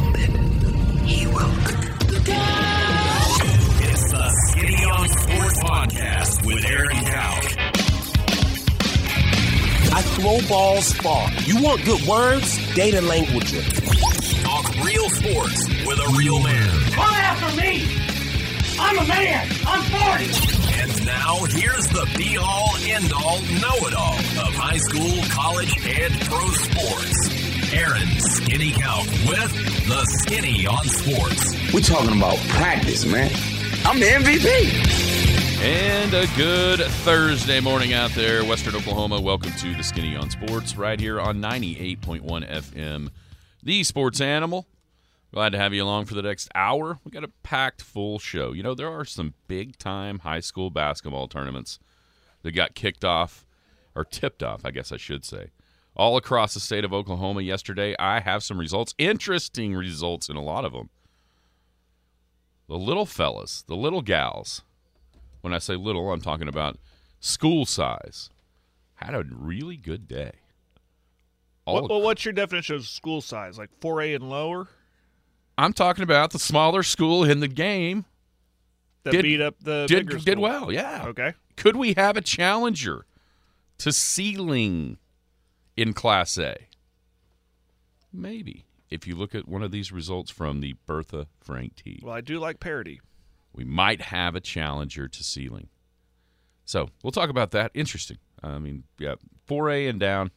grounded. He will. It's the Skinny on Sports Podcast with Aaron Cow. I throw balls far. You want good words? Data language. Talk real sports with a real man. Come after me! I'm a man! I'm 40! And now here's the be all end all know it all of high school, college, and pro sports. Aaron Skinny Cow with the Skinny on Sports. We're talking about practice, man. I'm the MVP. And a good Thursday morning out there, Western Oklahoma. Welcome to the Skinny on Sports, right here on 98.1 FM, the Sports Animal. Glad to have you along for the next hour. We got a packed full show. You know, there are some big time high school basketball tournaments that got kicked off, or tipped off, I guess I should say, all across the state of Oklahoma yesterday. I have some results, interesting results in a lot of them. The little fellas, the little gals, when I say little, I'm talking about school size, had a really good day. All What, well, what's your definition of school size? Like 4A and lower I'm talking about the smaller school in the game that Did- beat up the did did well. Yeah. Okay. Could we have a challenger to Seiling in Class A? Maybe. If you look at one of these results from the Bertha Frank T, Well, I do like parity. we might have a challenger to Seiling. So we'll talk about that. Interesting. I mean, yeah, 4A and down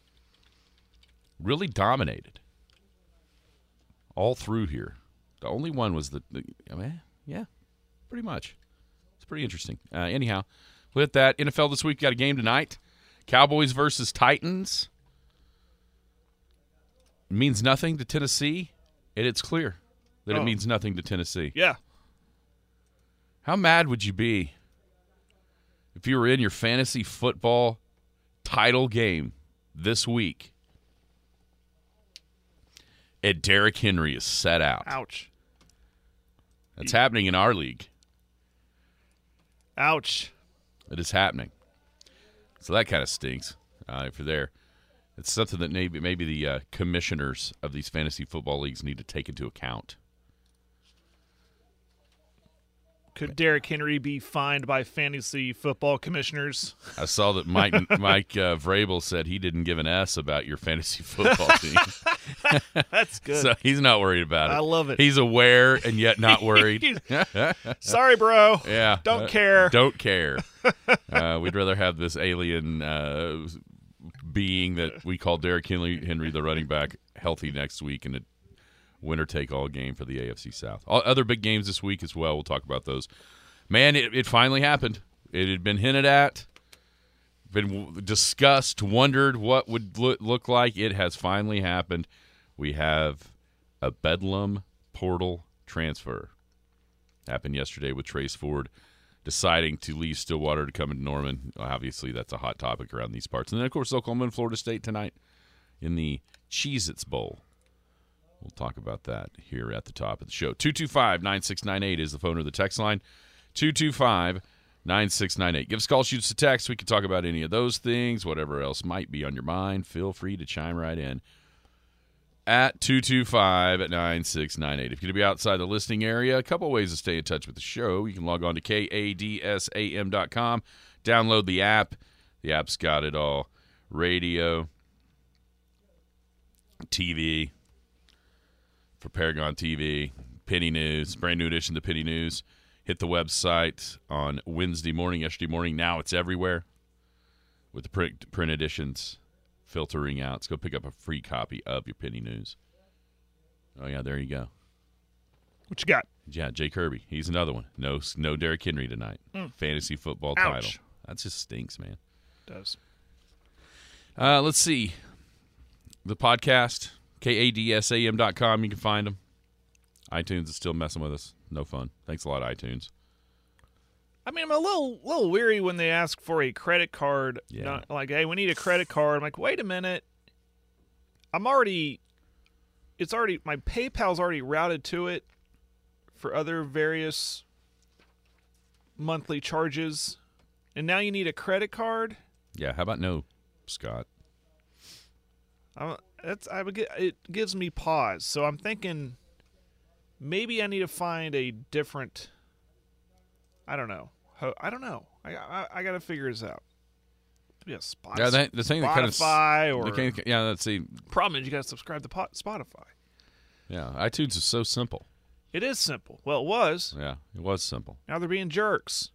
really dominated all through here. The only one was the, the I mean, yeah, pretty much. It's pretty interesting. Uh, anyhow, with that, NFL this week got a game tonight. Cowboys versus Titans. It means nothing to Tennessee, and it's clear that it Oh. means nothing to Tennessee. Yeah. How mad would you be if you were in your fantasy football title game this week and Derrick Henry is set out? Ouch. That's happening in our league. Ouch. It is happening. So that kind of stinks uh, if you're there. It's something that maybe maybe the uh, commissioners of these fantasy football leagues need to take into account. Could Derrick Henry be fined by fantasy football commissioners? I saw that Mike Mike uh, Vrabel said he didn't give an S about your fantasy football team. That's good. So he's not worried about it. I love it. He's aware and yet not worried. Sorry, bro. yeah. Don't uh, care. Don't care. uh, we'd rather have this alien uh, being that we call Derrick Henry, Henry, the running back, healthy next week and a winner take all game for the AFC South. All, other big games this week as well. We'll talk about those. Man, it, it finally happened. It had been hinted at, been discussed, wondered what would look, look like. It has finally happened. We have a Bedlam portal transfer. Happened yesterday with Trace Ford deciding to leave Stillwater to come into Norman. Obviously, that's a hot topic around these parts. And then, of course, Oklahoma and Florida State tonight in the Cheez Its Bowl. We'll talk about that here at the top of the show. 225 9698 is the phone or the text line. 225 9698. Give us a call, shoot us a text. We can talk about any of those things, whatever else might be on your mind. Feel free to chime right in at 225 at 9698. If you're going to be outside the listening area, a couple ways to stay in touch with the show. You can log on to kadsam.com, download the app. The app's got it all radio, TV, for Paragon TV, Penny News, brand new edition of Penny News. Hit the website on Wednesday morning, yesterday morning. Now it's everywhere with the print, print editions filtering out. Let's go pick up a free copy of your Penny News. Oh yeah, there you go. What you got? Yeah, Jay Kirby. He's another one. No, no Derrick Henry tonight. Fantasy football. Ouch. title. That just stinks, man. Does. Uh, let's see. The podcast, kadsam.com. You can find them. iTunes is still messing with us. No fun. Thanks a lot, iTunes. I mean, I'm a little little weary when they ask for a credit card. Yeah. Not, like, hey, we need a credit card. I'm like, wait a minute. I'm already. It's already my PayPal's already routed to it for other various monthly charges, and now you need a credit card. Yeah, how about no, Scott? I'm, that's I would get, it gives me pause. So I'm thinking, maybe I need to find a different. I don't know. I don't know. I I, I got to figure this out. Maybe a spot. Yeah, that, the thing that kind of Spotify or the of- yeah, let's see. problem is you got to subscribe to po- Spotify. Yeah, iTunes is so simple. It is simple. Well, it was. Yeah, it was simple. Now they're being jerks.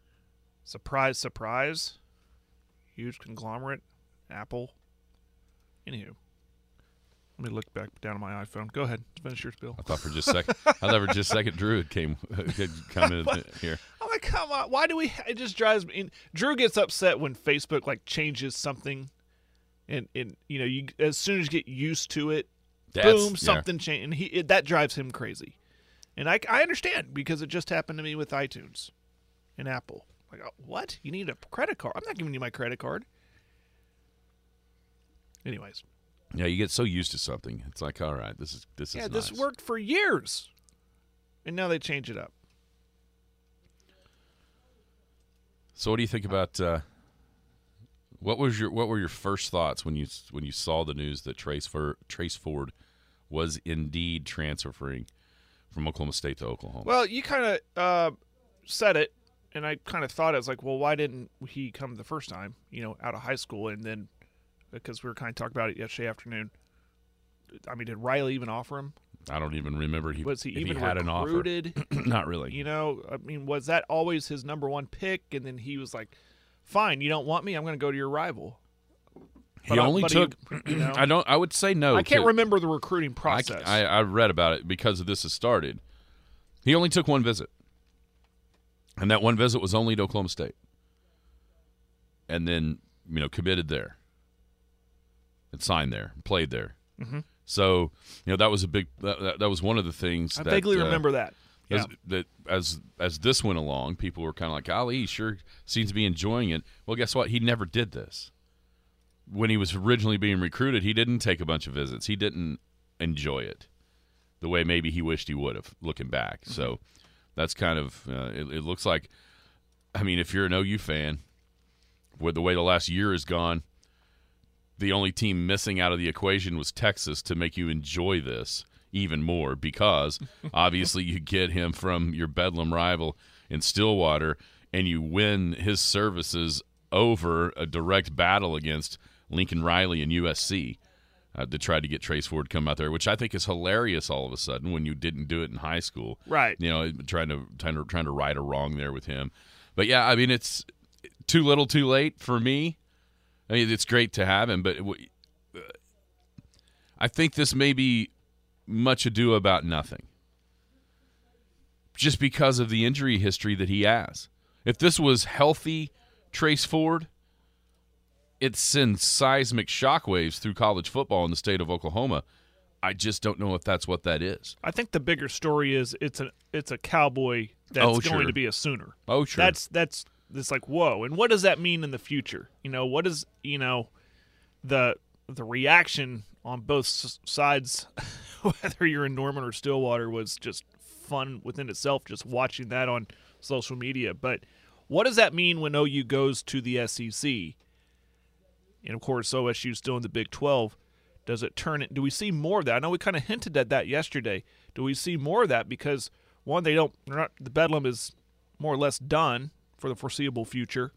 Surprise, surprise. Huge conglomerate. Apple. Anywho. Let me look back down on my iPhone. Go ahead. Finish your Bill. I thought for just a second, I thought for just a second, Drew had came had come in here. Come on. Why do we? It just drives me. And Drew gets upset when Facebook like changes something, and and you know, you as soon as you get used to it, That's- boom, yeah. something changed, and he it, that drives him crazy. And I I understand because it just happened to me with iTunes, and Apple. Like, oh, what? You need a credit card? I'm not giving you my credit card. Anyways, Yeah, you get so used to something. It's like, all right, this is this is yeah, this nice. worked for years, and now they change it up. So, what do you think about? Uh, what was your what were your first thoughts when you when you saw the news that Trace for Trace Ford was indeed transferring from Oklahoma State to Oklahoma? Well, you kind of uh, said it, and I kind of thought it was like, well, why didn't he come the first time? You know, out of high school, and then because we were kind of talking about it yesterday afternoon. I mean, did Riley even offer him? I don't even remember he Was he even he had an offer. recruited? Not really. you know, I mean, was that always his number one pick? And then he was like, "Fine, you don't want me. I'm going to go to your rival." he I- only but took. you know, I don't. I would say no. I can't to- remember the recruiting process. I, I read about it because this has started. He only took one visit, and that one visit was only to Oklahoma State, and then you know committed there, and signed there, played there. Mm-hmm. So you know that was a big. That, that, was one of the things. I that, vaguely uh, remember that. as, Yeah. that as as this went along, people were kind of like, "Ali, sure seems to be enjoying it." Well, guess what? He never did this. When he was originally being recruited, he didn't take a bunch of visits. He didn't enjoy it the way maybe he wished he would have. Looking back, so that's kind of uh, it, it. Looks like, I mean, if you're an OU fan, with the way the last year has gone, the only team missing out of the equation was Texas to make you enjoy this even more because obviously you get him from your Bedlam rival in Stillwater and you win his services over a direct battle against Lincoln Riley and USC uh, to try to get Trace Ford come out there, which I think is hilarious all of a sudden when you didn't do it in high school. Right. You know, trying to trying to trying to right a wrong there with him. But yeah, I mean it's too little, too late for me. I mean, it's great to have him, but w- I think this may be much ado about nothing. Just because of the injury history that he has. If this was healthy Trace Ford, it sends seismic shockwaves through college football in the state of Oklahoma. I just don't know if that's what that is. I think the bigger story is it's a it's a cowboy that's Oh, going to be a Sooner. Oh, sure. That's that's it's like whoa, and what does that mean in the future? You know, what is you know the the reaction on both sides, whether you're in Norman or Stillwater, was just fun within itself. Just watching that on social media, but what does that mean when OU goes to the SEC? And of course, OSU still in the Big 12. Does it turn it? Do we see more of that? I know we kind of hinted at that yesterday. Do we see more of that? Because one, they don't. They're not. The Bedlam is more or less done for the foreseeable future.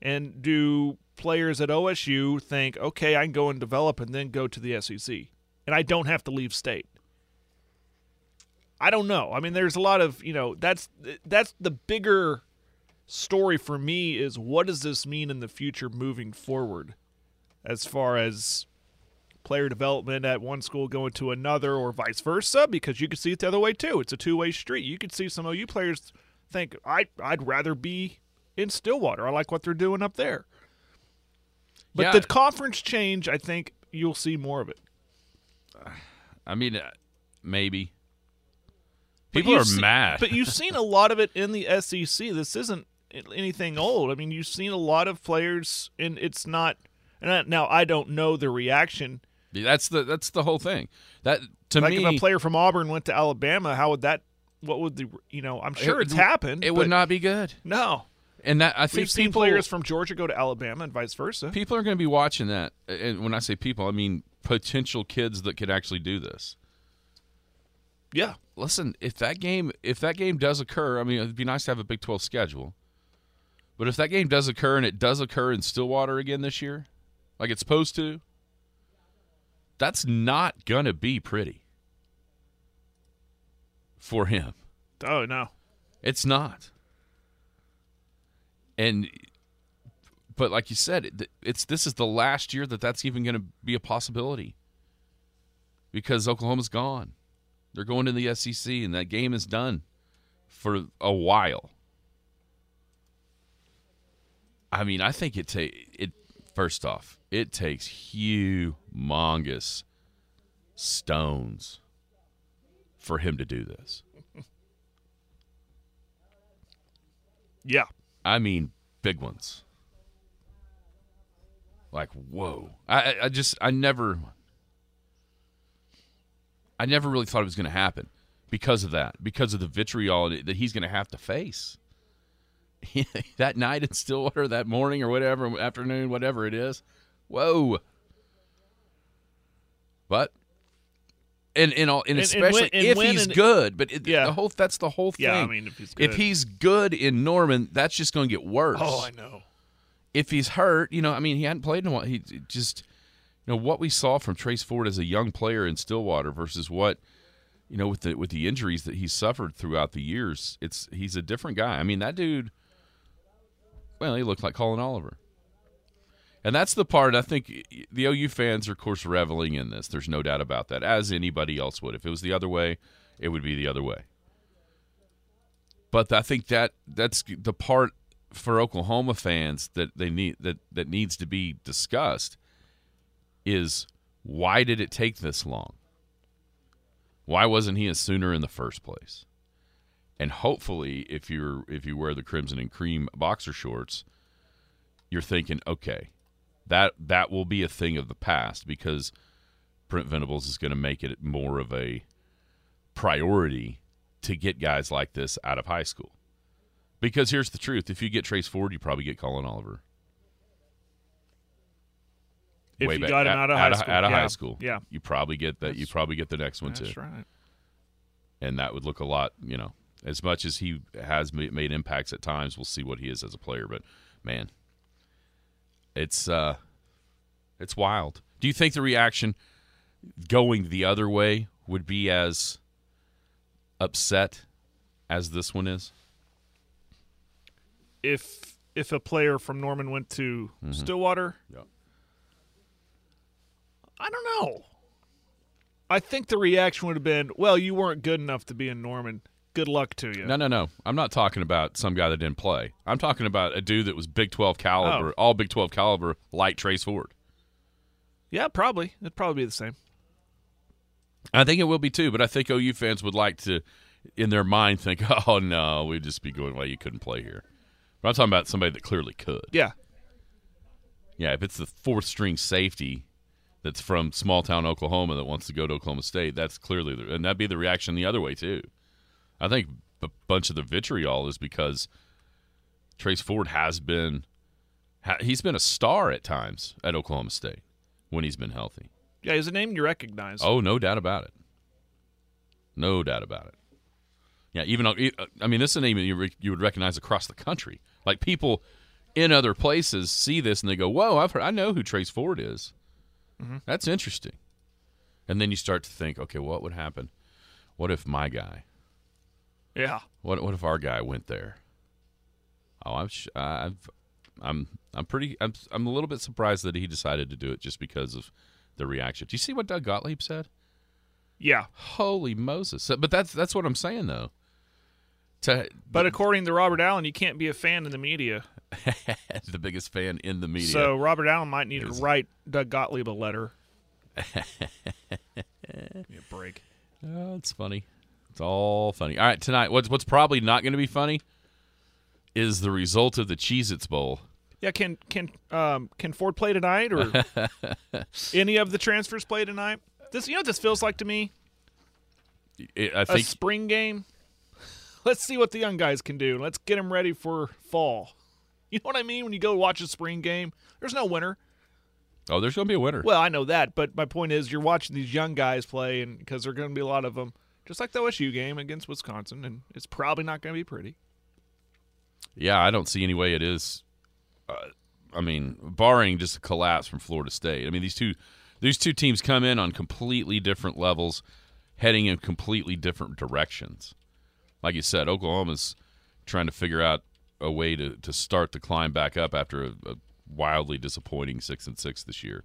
And do players at OSU think, okay, I can go and develop and then go to the SEC, and I don't have to leave state? I don't know. I mean, there's a lot of you know. That's that's the bigger story for me is what does this mean in the future moving forward as far as player development at one school going to another or vice versa because you could see it the other way too it's a two-way street you could see some OU players think I, I'd rather be in Stillwater I like what they're doing up there but Yeah. the conference change I think you'll see more of it I mean, uh, maybe. People are se- mad. But you've seen a lot of it in the SEC. This isn't anything old. I mean, you've seen a lot of players, and it's not. And I, now I don't know the reaction. that's the that's the whole thing. That to like me, if a player from Auburn went to Alabama, how would that? What would the? You know, I'm sure It- it's happened. it would not be good. No, And that I think we've seen people players from Georgia go to Alabama and vice versa. people are going to be watching that. And when I say people, I mean potential kids that could actually do this. Yeah. listen, if that game if that game does occur, I mean, it'd be nice to have a Big 12 schedule. But if that game does occur and it does occur in Stillwater again this year, like it's supposed to, that's not going to be pretty for him. Oh no. It's not. And but like you said, it's this is the last year that that's even going to be a possibility. Because Oklahoma's gone. They're going to the SEC and that game is done for a while. I mean, I think it take it first off, it takes humongous stones for him to do this. Yeah. I mean, big ones. Like, whoa. I, I- just, I never, I never really thought it was going to happen because of that, because of the vitriol that he's going to have to face. that night in Stillwater, that morning or whatever, afternoon, whatever it is. Whoa. But, and, and, all, and And- and especially when- and if he's good, but it, Yeah. the whole, that's the whole thing. Yeah, I mean, if he's if good. he's good in Norman, that's just going to get worse Oh, I know. if he's hurt, you know, I mean, he hadn't played in a while. He just, you know, what we saw from Trace Ford as a young player in Stillwater versus what, you know, with the with the injuries that he's suffered throughout the years, it's he's a different guy. I mean, that dude. Well, he looked like Collin Oliver, and that's the part I think the OU fans are, of course, reveling in this. There's no doubt about that, as anybody else would. If it was the other way, it would be the other way. But I think that that's the part for Oklahoma fans that they need that that needs to be discussed is why did it take this long? Why wasn't he a sooner in the first place? And hopefully, if you're if you wear the crimson and cream boxer shorts, you're thinking, okay, that that will be a thing of the past because Brent Venables is going to make it more of a priority to get guys like this out of high school. Because here's the truth: if you get Trace Ford, you probably get Collin Oliver. If Way you back- got him out of high school. out of yeah. high school, Yeah. you probably get that. You probably get the next one That's too, right. and that would look a lot. You know, as much as he has made impacts at times, we'll see what he is as a player. But man, it's uh, it's wild. Do you think the reaction going the other way would be as upset as this one is? If if a player from Norman went to Mm-hmm. Stillwater, Yeah. I don't know. I think the reaction would have been, "Well, you weren't good enough to be in Norman. Good luck to you." No, no, no. I'm not talking about some guy that didn't play. I'm talking about a dude that was Big 12 caliber, Oh. all Big 12 caliber, like Trace Ford. Yeah, probably. It'd probably be the same. I think it will be too, but I think OU fans would like to, in their mind, think, "Oh no, we'd just be going, well, you couldn't play here." But I'm talking about somebody that clearly could. Yeah. Yeah, if it's the fourth string safety that's from small town Oklahoma that wants to go to Oklahoma State, that's clearly, the, and that'd be the reaction the other way too. I think a bunch of the vitriol is because Trace Ford has been he's been a star at times at Oklahoma State when he's been healthy. Yeah, he's a name you recognize. Oh, no doubt about it. No doubt about it. Yeah, even uh, uh, I mean, this is a name you you would recognize across the country. Like people in other places see this and they go, "Whoa, I've heard, I know who Trace Ford is. Mm-hmm. That's interesting." And then you start to think, okay, what would happen? What if my guy? Yeah. What what if our guy went there? Oh, I'm sh- I've I'm I'm pretty I'm I'm a little bit surprised that he decided to do it just because of the reaction. Do you see what Doug Gottlieb said? Yeah. Holy Moses! But that's that's what I'm saying though. To But according to Robert Allen, you can't be a fan in the media. the biggest fan in the media. So Robert Allen might need to write Doug Gottlieb a letter. Give me a break. oh, it's funny. It's all funny. All right, tonight. What's what's probably not going to be funny is the result of the Cheez-Its Bowl. Yeah, can can um can Ford play tonight or any of the transfers play tonight? This you know what this feels like to me? It, I A think spring game. Let's see what the young guys can do. Let's get them ready for fall. You know what I mean? When you go watch a spring game, there's no winner. oh, there's going to be a winner. Well, I know that, but my point is, you're watching these young guys play, and because there are going to be a lot of them, just like the OSU game against Wisconsin, and it's probably not going to be pretty. Yeah, I don't see any way it is. Uh, I mean, barring just a collapse from Florida State. I mean, these two these two teams come in on completely different levels, heading in completely different directions. Like you said, Oklahoma's trying to figure out a way to, to start the climb back up after a, a wildly disappointing six and six this year.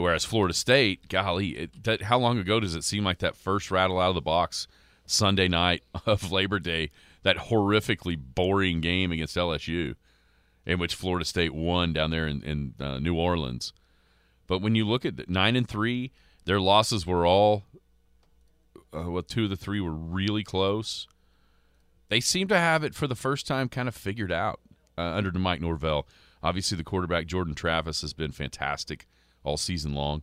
Whereas Florida State, golly, it, that, how long ago does it seem like that first rattle out of the box Sunday night of Labor Day, that horrifically boring game against LSU, in which Florida State won down there in, in uh, New Orleans. But when you look at the, nine and three, their losses were all uh, what two of the three were really close. They seem to have it for the first time kind of figured out uh, under Mike Norvell. Obviously, the quarterback Jordan Travis has been fantastic all season long,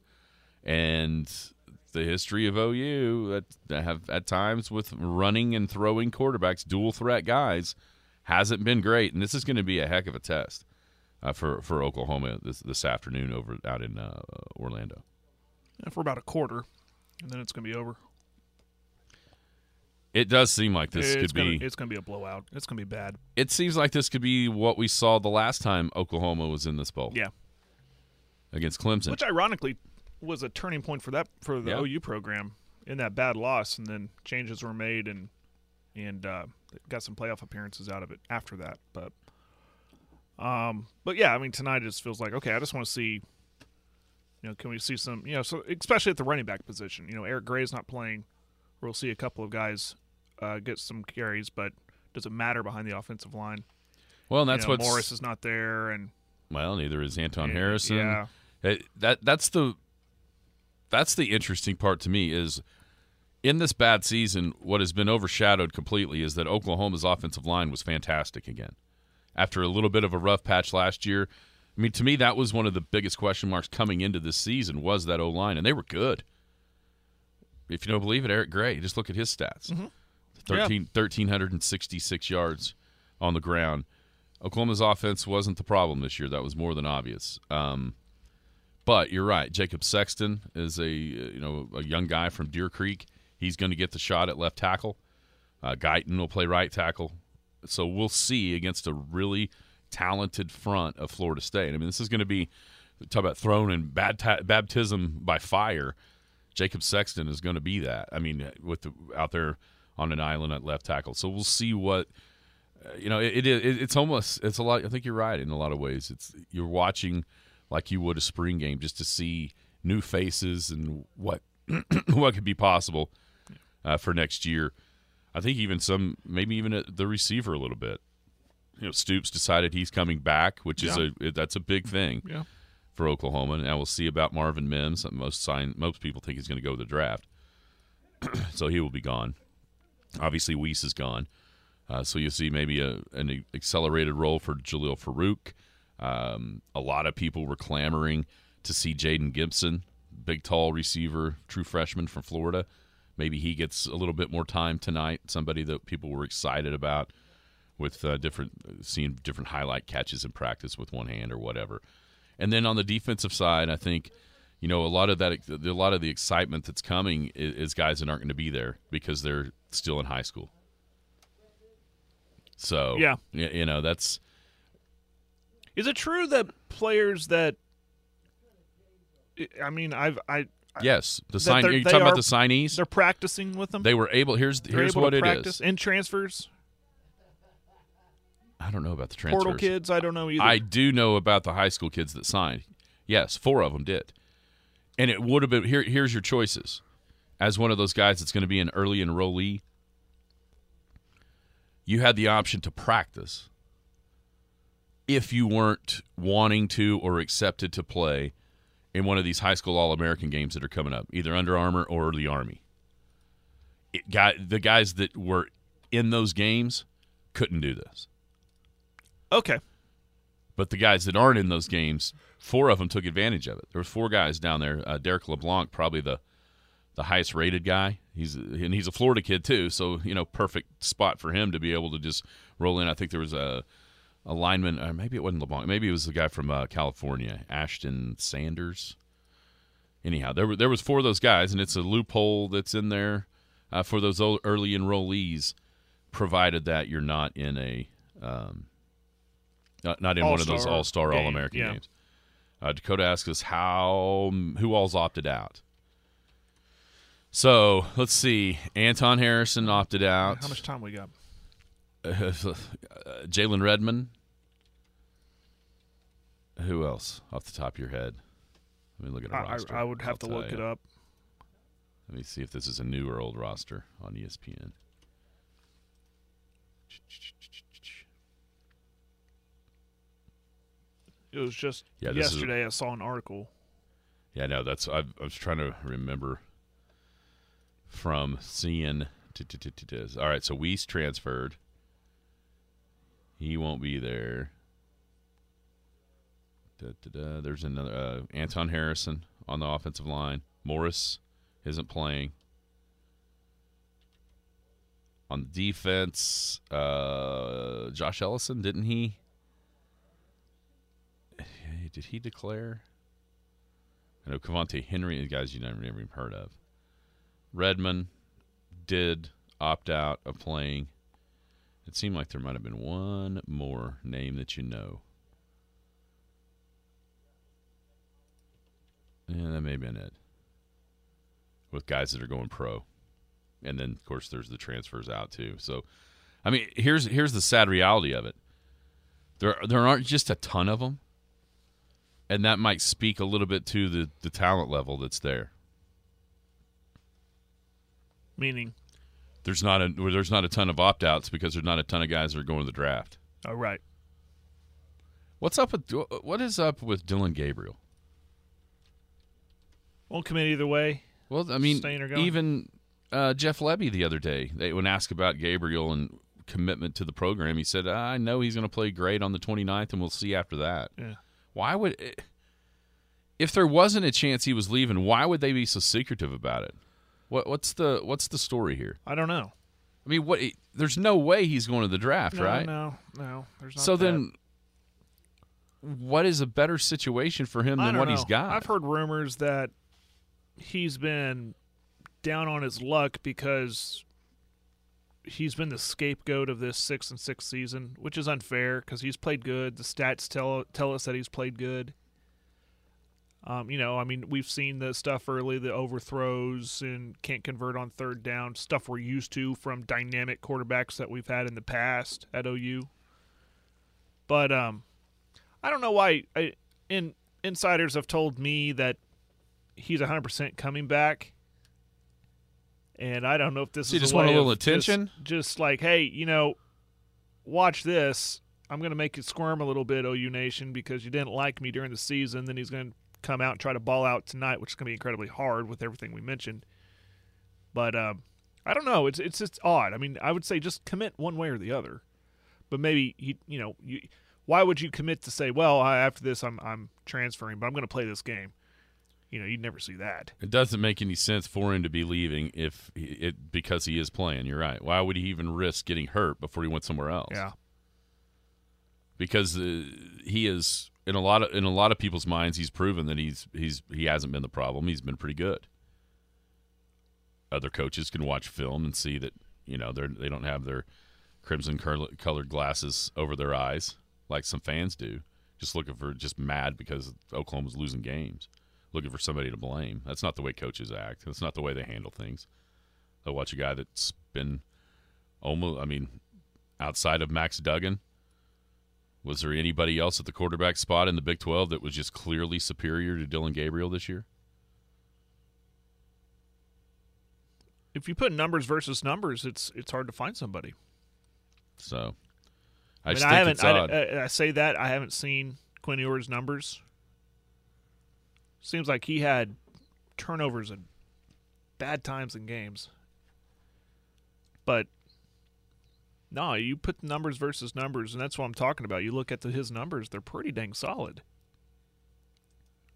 and the history of OU that have at times with running and throwing quarterbacks, dual threat guys, hasn't been great. And this is going to be a heck of a test uh, for for Oklahoma this this afternoon over out in uh, Orlando. Yeah, for about a quarter, and then it's going to be over. It does seem like this it's could gonna, be. It's going to be a blowout. It's going to be bad. It seems like this could be what we saw the last time Oklahoma was in this bowl. Yeah. Against Clemson. Which ironically was a turning point for that for the Yeah. OU program in that bad loss, and then changes were made and and uh, got some playoff appearances out of it after that. But um, but yeah, I mean tonight it just feels like okay. I just want to see, you know, can we see some, you know, so especially at the running back position. You know, Eric Gray's not playing. We'll see a couple of guys uh, get some carries, but does it matter behind the offensive line? well, and that's you know, what Morris is not there, and Well, neither is Anton Yeah, Harrison. yeah. It- that that's the that's the interesting part to me is in this bad season, what has been overshadowed completely is that Oklahoma's offensive line was fantastic again. After a little bit of a rough patch last year, I mean, to me, that was one of the biggest question marks coming into this season was that O line, and they were good. If you don't believe it, Eric Gray, just look at his stats: Mm-hmm. 13, 1,366 yards on the ground. Oklahoma's offense wasn't the problem this year. That was more than obvious. Um, but you're right. Jacob Sexton is a uh, you know a young guy from Deer Creek. He's going to get the shot at left tackle. Uh, Guyton will play right tackle. So we'll see against a really talented front of Florida State. I mean, this is going to be talk about thrown in baptism by fire. Jacob Sexton is going to be that. I mean, with the, out there on an island at left tackle. So we'll see what uh, you know. It, it, it it's almost it's a lot. I think you're right in a lot of ways. It's you're watching like you would a spring game just to see new faces and what what could be possible uh, for next year. I think even some maybe even at the receiver a little bit. You know, Stoops decided he's coming back, which is Yeah. a that's a big thing yeah. for Oklahoma. Now we'll see about Marvin Mims. Most sign most people think he's going to go to the draft, so he will be gone. Obviously, Wease is gone, uh, so you'll see maybe a, an accelerated role for Jalil Farooq. Um, a lot of people were clamoring to see Jayden Gibson, big tall receiver, true freshman from Florida. Maybe he gets a little bit more time tonight. Somebody that people were excited about with uh, different seeing different highlight catches in practice with one hand or whatever. And then on the defensive side, I think you know a lot of that a lot of the excitement that's coming is, is guys that aren't going to be there because they're still in high school. So Yeah. you know that's Is it true that players that I mean, I've I yes the sign. Are you talking about the signees? they're practicing with them. They were able. Here's They're here's able what it practice is. in transfers. I don't know about the transfers. Portal kids, I don't know either. I do know about the high school kids that signed. Yes, four of them did. And it would have been here. Here's your choices. As one of those guys that's going to be an early enrollee, you had the option to practice if you weren't wanting to or accepted to play in one of these high school All American games that are coming up, either Under Armour or the Army. It got the guys that were in those games couldn't do this. okay. But the guys that aren't in those games, four of them took advantage of it. There was four guys down there. Uh, Derrick LeBlanc, probably the the highest rated guy. He's and he's a Florida kid too, so you know, perfect spot for him to be able to just roll in. I think there was a a lineman, or maybe it wasn't LeBlanc, maybe it was the guy from uh, California, Ashton Sanders. Anyhow, there were there was four of those guys, and it's a loophole that's in there uh, for those early enrollees, provided that you're not in a um, not, not in one of those All-star All Star All American yeah. games. Uh, Dakota asks us how who all's opted out. So let's see. Anton Harrison opted out. How much time we got? Uh, Jalen Redmond. Who else off the top of your head? Let me look at a I, roster. I, would have I'll to look you. it up. Let me see if this is a new or old roster on E ESPN. It was just Yeah, is- yesterday. I saw an article. Yeah, no, that's I, I was trying to remember from seeing. All right, so Wease transferred. He won't be there. Da, da, da. There's another uh, Anton Harrison on the offensive line. Morris isn't playing. On the defense, uh, Josh Ellison didn't he? Did he declare? I know Cavante Henry, guys you never, never even heard of. Redmond did opt out of playing. It seemed like there might have been one more name that you know. Yeah, that may have been it. With guys that are going pro. And then of course there's the transfers out too. So I mean, here's here's the sad reality of it. There there aren't just a ton of them. And that might speak a little bit to the, the talent level that's there. Meaning, There's not a there's not a ton of opt outs because there's not a ton of guys that are going to the draft. All right. What's up with what is up with Dillon Gabriel? won't commit either way. Well, I mean, even uh, Jeff Lebby the other day, they when asked about Gabriel and commitment to the program, he said, "I know he's going to play great on the 29th, and we'll see after that." Yeah. Why would if there wasn't a chance he was leaving? Why would they be so secretive about it? What what's the what's the story here? I don't know. I mean, what? There's no way he's going to the draft, No, right? No, no. There's not so that. then, what is a better situation for him I than what know. he's got? I've heard rumors that he's been down on his luck because he's been the scapegoat of this six and six season, which is unfair because he's played good. The stats tell tell us that he's played good. Um, you know, I mean, we've seen the stuff early, the overthrows and can't convert on third down, stuff we're used to from dynamic quarterbacks that we've had in the past at OU. But um, I don't know why. I, in insiders have told me that he's 100% coming back. And I don't know if this So is just want a little of just- attention? Just, like, hey, you know, watch this. I'm going to make you squirm a little bit, OU Nation, because you didn't like me during the season. Then he's going to come out and try to ball out tonight, which is going to be incredibly hard with everything we mentioned. But um, I don't know. It's it's just odd. I mean, I would say just commit one way or the other. But maybe you you know you why would you commit to say, well, I, after this I'm I'm transferring, but I'm going to play this game. You know, you'd never see that. It doesn't make any sense for him to be leaving if he, it because he is playing. You're right. Why would he even risk getting hurt before he went somewhere else? Yeah. because uh, he is in a lot of in a lot of people's minds. He's proven that he's he's he hasn't been the problem. He's been pretty good. Other coaches can watch film and see that you know they they don't have their crimson colored glasses over their eyes like some fans do. Just looking for just mad because Oklahoma's losing games, looking for somebody to blame. That's not the way coaches act. That's not the way they handle things. They'll watch a guy that's been almost. I mean, outside of Max Duggan, was there anybody else at the quarterback spot in the Big 12 that was just clearly superior to Dillon Gabriel this year? If you put numbers versus numbers, it's it's hard to find somebody. So I, I, mean, just I think haven't. it's I, odd. I, I say that I haven't seen Quinn Ewers' numbers. Seems like he had turnovers and bad times in games. But no, you put numbers versus numbers, and that's what I'm talking about. You look at the, his numbers; they're pretty dang solid,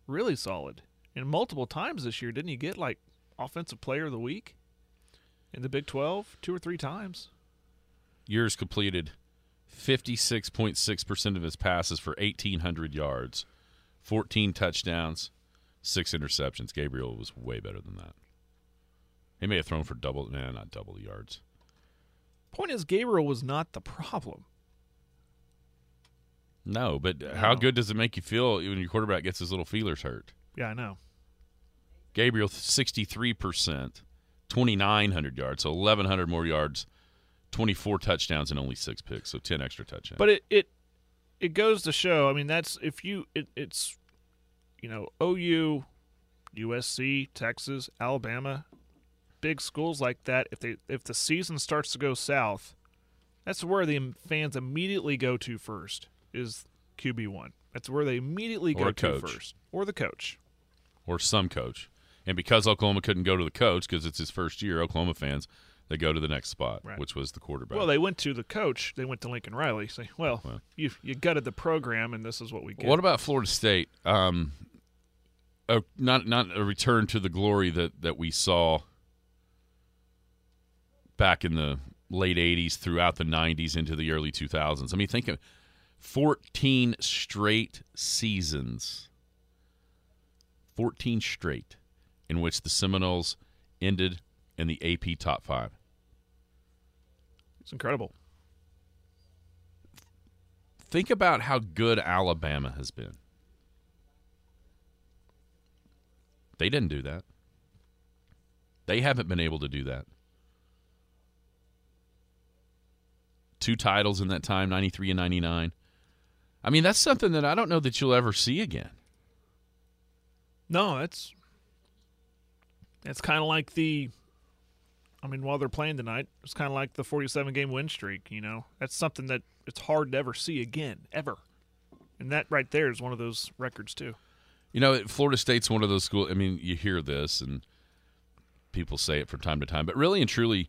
really solid. And multiple times this year, didn't he get like offensive player of the week in the Big 12 two or three times? Ewers completed 56.6% of his passes for 1,800 yards, 14 touchdowns, six interceptions. Gabriel was way better than that. He may have thrown for double, nah, not double yards. Point is, Gabriel was not the problem. No, but how good does it make you feel when your quarterback gets his little feelers hurt? Yeah, I know. Gabriel, 63%, 2,900 yards, so 1,100 more yards, 24 touchdowns, and only six picks, so 10 extra touchdowns. But it it it goes to show. I mean, that's if you it, it's you know OU, USC, Texas, Alabama, big schools like that. If they if the season starts to go south, that's where the fans immediately go to first. Is QB one. That's where they immediately go to first, or the coach. or some coach. And because Oklahoma couldn't go to the coach because it's his first year, Oklahoma fans, they go to the next spot, Right. which was the quarterback. Well, they went to the coach. They went to Lincoln Riley. Say, well, Well. you you gutted the program, and this is what we get. What about Florida State? Um, a, not not a return to the glory that that we saw back in the late '80s, throughout the '90s, into the early 2000s. I mean, think of 14 straight seasons, 14 straight, in which the Seminoles ended in the AP top five. It's incredible. Think about how good Alabama has been. They didn't do that. They haven't been able to do that. Two titles in that time, 93 and 99. I mean, that's something that I don't know that you'll ever see again. No, it's it's kind of like the. I mean, while they're playing tonight, it's kind of like the 47 game win streak. You know, that's something that it's hard to ever see again, ever. And that right there is one of those records too. You know, Florida State's one of those schools. I mean, you hear this and people say it from time to time, but really and truly,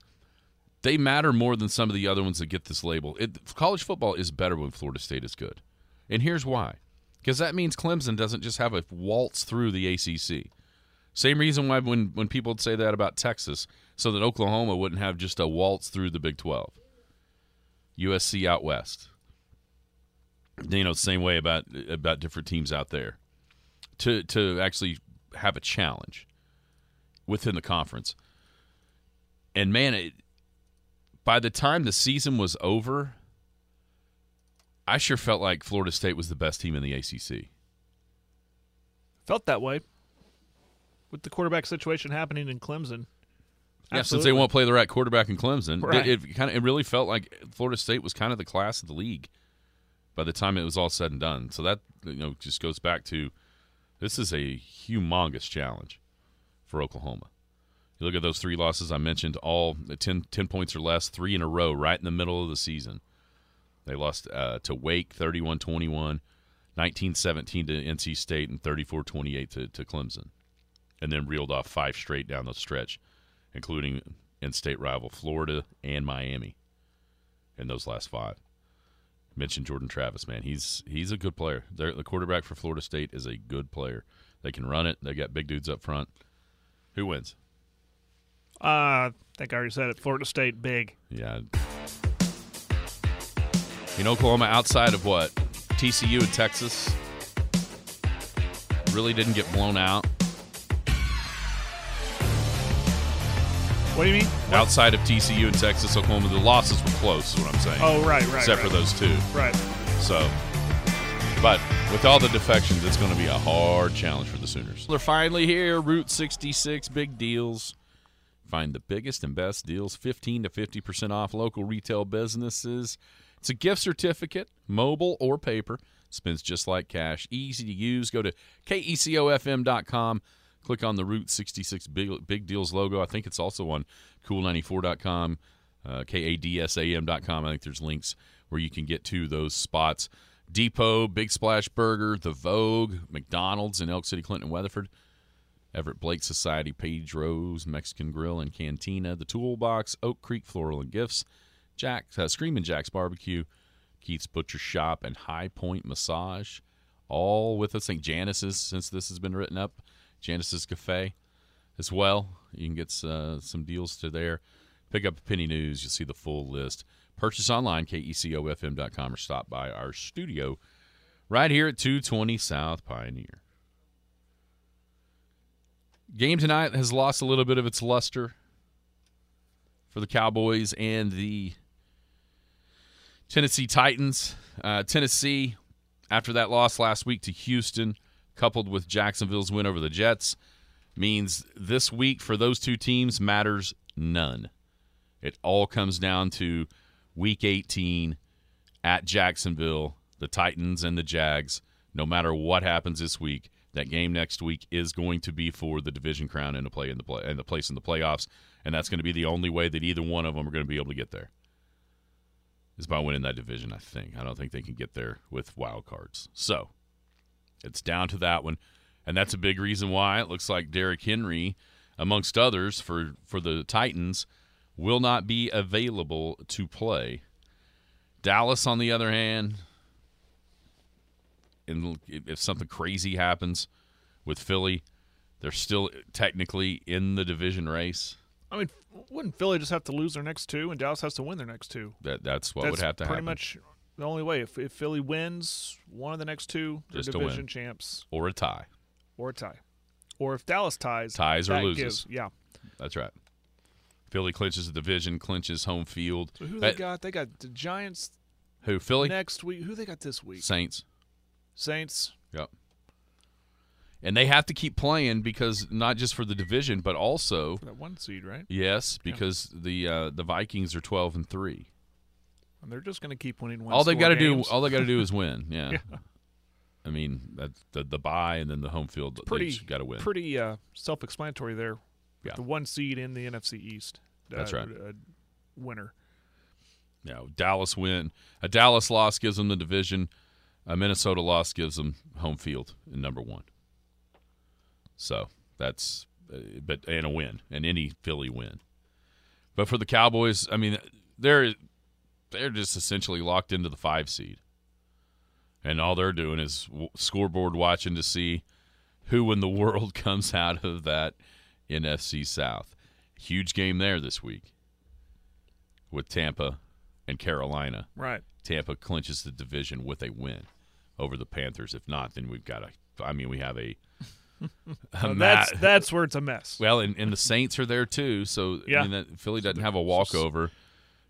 they matter more than some of the other ones that get this label. It, college football is better when Florida State is good. And here's why because that means Clemson doesn't just have a waltz through the ACC. Same reason why when, when people would say that about Texas, so that Oklahoma wouldn't have just a waltz through the Big 12. USC out west. You know, same way about about different teams out there to to actually have a challenge within the conference. And man, it, by the time the season was over, I sure felt like Florida State was the best team in the ACC. Felt that way with the quarterback situation happening in Clemson. Yeah, since they won't play the right quarterback in Clemson, Right. it, it kind of it really felt like Florida State was kind of the class of the league by the time it was all said and done. So that you know just goes back to this is a humongous challenge for Oklahoma. You look at those three losses I mentioned, all 10, 10 points or less, three in a row, right in the middle of the season. They lost uh, to Wake 31 21, 19 17 to NC State, and 34 28 to, to Clemson. And then reeled off five straight down the stretch, including in state rival Florida and Miami in those last five. Mentioned Jordan Travis, man. He's he's a good player. They're, the quarterback for Florida State is a good player. They can run it. They got big dudes up front. Who wins? Uh, I think I already said it. Florida State big. Yeah. In Oklahoma, outside of what? TCU and Texas really didn't get blown out. What do you mean? Outside of TCU and Texas, Oklahoma, the losses were close, is what I'm saying. Oh, right, right. Except right. for those two. Right. So, but with all the defections, it's going to be a hard challenge for the Sooners. They're finally here. Route 66, big deals. Find the biggest and best deals, 15 to 50% off local retail businesses. It's a gift certificate, mobile or paper. Spends just like cash. Easy to use. Go to kecofm.com. Click on the Route 66 Big, big Deals logo. I think it's also on cool94.com, uh, kadsam.com. I think there's links where you can get to those spots. Depot, Big Splash Burger, The Vogue, McDonald's in Elk City, Clinton, Weatherford. Everett Blake Society, Page Rose, Mexican Grill and Cantina, The Toolbox, Oak Creek Floral and Gifts, Jack, uh, Screamin' Jack's Barbecue, Keith's Butcher Shop, and High Point Massage. All with us. Think Janice's, since this has been written up, Janice's Cafe as well. You can get uh, some deals to there. Pick up Penny News. You'll see the full list. Purchase online, kecofm.com, or stop by our studio right here at 220 South Pioneer. Game tonight has lost a little bit of its luster. for the Cowboys and the Tennessee Titans. Uh, Tennessee, after that loss last week to Houston, coupled with Jacksonville's win over the Jets, means this week for those two teams matters none. It all comes down to week 18 at Jacksonville, the Titans and the Jags. No matter what happens this week, that game next week is going to be for the division crown and the play in the play and the place in the playoffs, and that's going to be the only way that either one of them are going to be able to get there. Is by winning that division, I think. I don't think they can get there with wild cards. So it's down to that one, and that's a big reason why it looks like Derrick Henry, amongst others, for for the Titans, will not be available to play. Dallas, on the other hand, and if something crazy happens with Philly, they're still technically in the division race. I mean, wouldn't Philly just have to lose their next two, and Dallas has to win their next two? That that's what That's would have to pretty happen, Pretty much the only way. If, if Philly wins one of the next two, they're Just division champs or a tie. or a tie. Or if Dallas ties, Ties or loses. gives- yeah. That's right. Philly clinches the division, clinches home field. So who Uh, they got? They got the Giants Who Philly next week. Who they got this week? Saints. Saints. Yep. And they have to keep playing because not just for the division, but also For that one seed, right? yes, because the uh, the Vikings are twelve and three. And they're just going to keep winning. all they've got to do, all they got to do is win. Yeah. Yeah. I mean, that's the the bye and then the home field. pretty got to win. Pretty uh, self-explanatory there. Yeah. The one seed in the NFC East. That's uh, right. Uh, winner. Know, Dallas win. A Dallas loss gives them the division. A Minnesota loss gives them home field in number one. So that's, uh, but and a win, and any Philly win. But for the Cowboys, I mean, they're they're just essentially locked into the five seed, and all they're doing is scoreboard watching to see who in the world comes out of that NFC South. Huge game there this week with Tampa and Carolina. Right. Tampa clinches the division with a win over the Panthers. If not, then we've got a. I mean, we have a. a Well, that's that's where it's a mess. well, and, and the Saints are there too. So Yeah. I mean, that, Philly doesn't have a walkover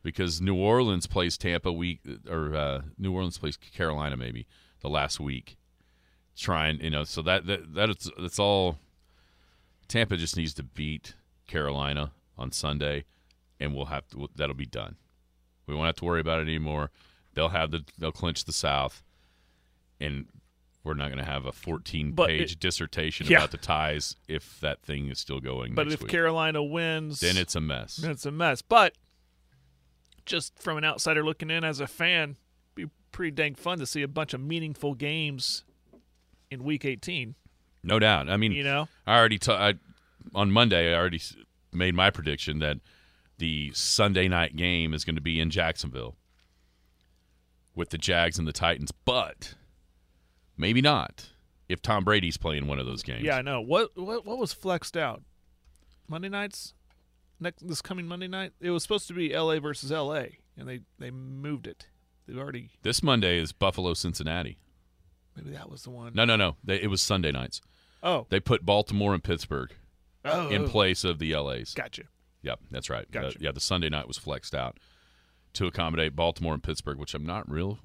because New Orleans plays Tampa week or uh, New Orleans plays Carolina maybe the last week. Trying, you know, so that that that is that's all. Tampa just needs to beat Carolina on Sunday, and we'll have to. That'll be done. We won't have to worry about it anymore. They'll have the they'll clinch the South, and we're not going to have a 14 page it- dissertation Yeah. about the ties if that thing is still going. But if week. Carolina wins, then it's a mess. then it's a mess. But just from an outsider looking in as a fan, be pretty dang fun to see a bunch of meaningful games in Week 18. No doubt. I mean, You know, I already t- I, on Monday. I already made my prediction that the Sunday night game is going to be in Jacksonville with the Jags and the Titans, but maybe not if Tom Brady's playing one of those games. yeah, I know. What what what was flexed out? Monday nights, next this coming Monday night. It was supposed to be L.A. versus L.A. and they they moved it. They already This Monday is Buffalo Cincinnati. maybe that was the one. No, no, no. They, it was Sunday nights. Oh, They put Baltimore and Pittsburgh oh, in oh. place of the LA's. Gotcha. Yep, that's right. Gotcha. Uh, yeah, the Sunday night was flexed out to accommodate Baltimore and Pittsburgh, which I'm not real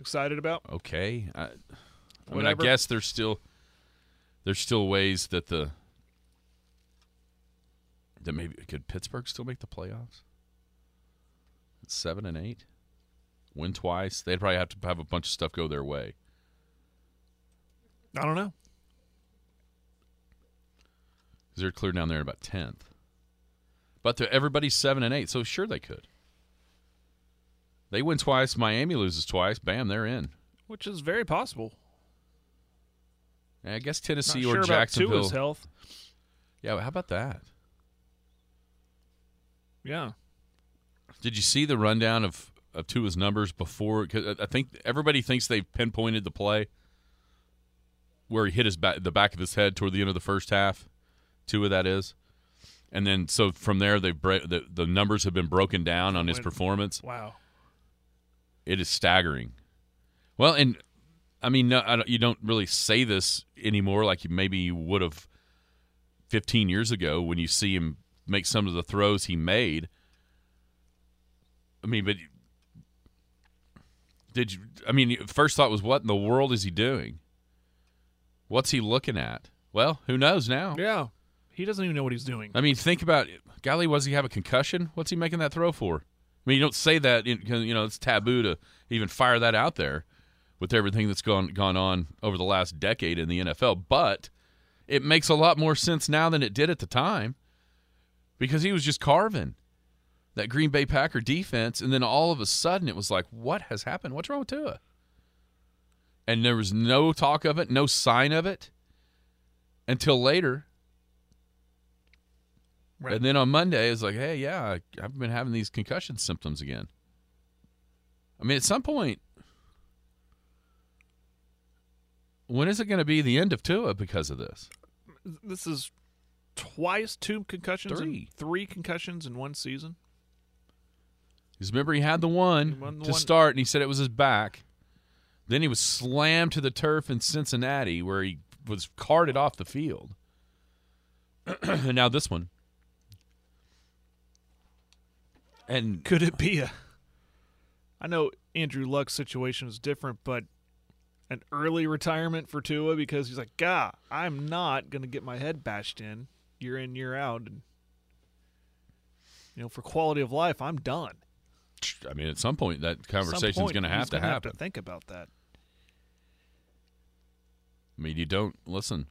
Excited about? okay. I, I mean, I guess there's still there's still ways that the that maybe could Pittsburgh still make the playoffs? It's seven and eight, win twice. They'd probably have to have a bunch of stuff go their way. I don't know. Because they're clear down there about tenth. But they're- everybody's seven and eight, so sure they could. They win twice. Miami loses twice. Bam, they're in. Which is very possible. And I guess Not Tennessee sure or about Jacksonville. Tua's health. Yeah, how about that? Yeah. Did you see the rundown of of Tua's numbers before? Cause I think everybody thinks they've pinpointed the play where he hit his back, the back of his head toward the end of the first half. Tua, that is. And then, so from there, they bre- the the numbers have been broken down on his performance. Wow. It is staggering. Well, and I mean, no, I don't, you don't really say this anymore, like you maybe you would have 15 years ago when you see him make some of the throws he made. I mean, but did you? I mean, first thought was, what in the world is he doing? What's he looking at? Well, who knows now? Yeah. He doesn't even know what he's doing. I mean, think about it. Golly, was he have a concussion? What's he making that throw for? I mean, you don't say that because you know it's taboo to even fire that out there with everything that's gone gone on over the last decade in the NFL. But it makes a lot more sense now than it did at the time because he was just carving that Green Bay Packer defense, and then all of a sudden it was like, what has happened? What's wrong with Tua? And there was no talk of it, no sign of it until later. Right. And then on Monday, it's like, hey, yeah, I, I've been having these concussion symptoms again. I mean, at some point, when is it going to be the end of Tua because of this? This is twice two concussions, Three. three concussions in one season. Because remember, he had the one the to one- start, and he said it was his back. Then he was slammed to the turf in Cincinnati, where he was carted off the field. and now this one. And Could it be a? I know Andrew Luck's situation is different, but an early retirement for Tua because he's like, "God, I'm not gonna get my head bashed in year in year out, and you know, for quality of life, I'm done." I mean, at some point, that conversation is going to have to happen. Have to think about that. I mean, you don't listen.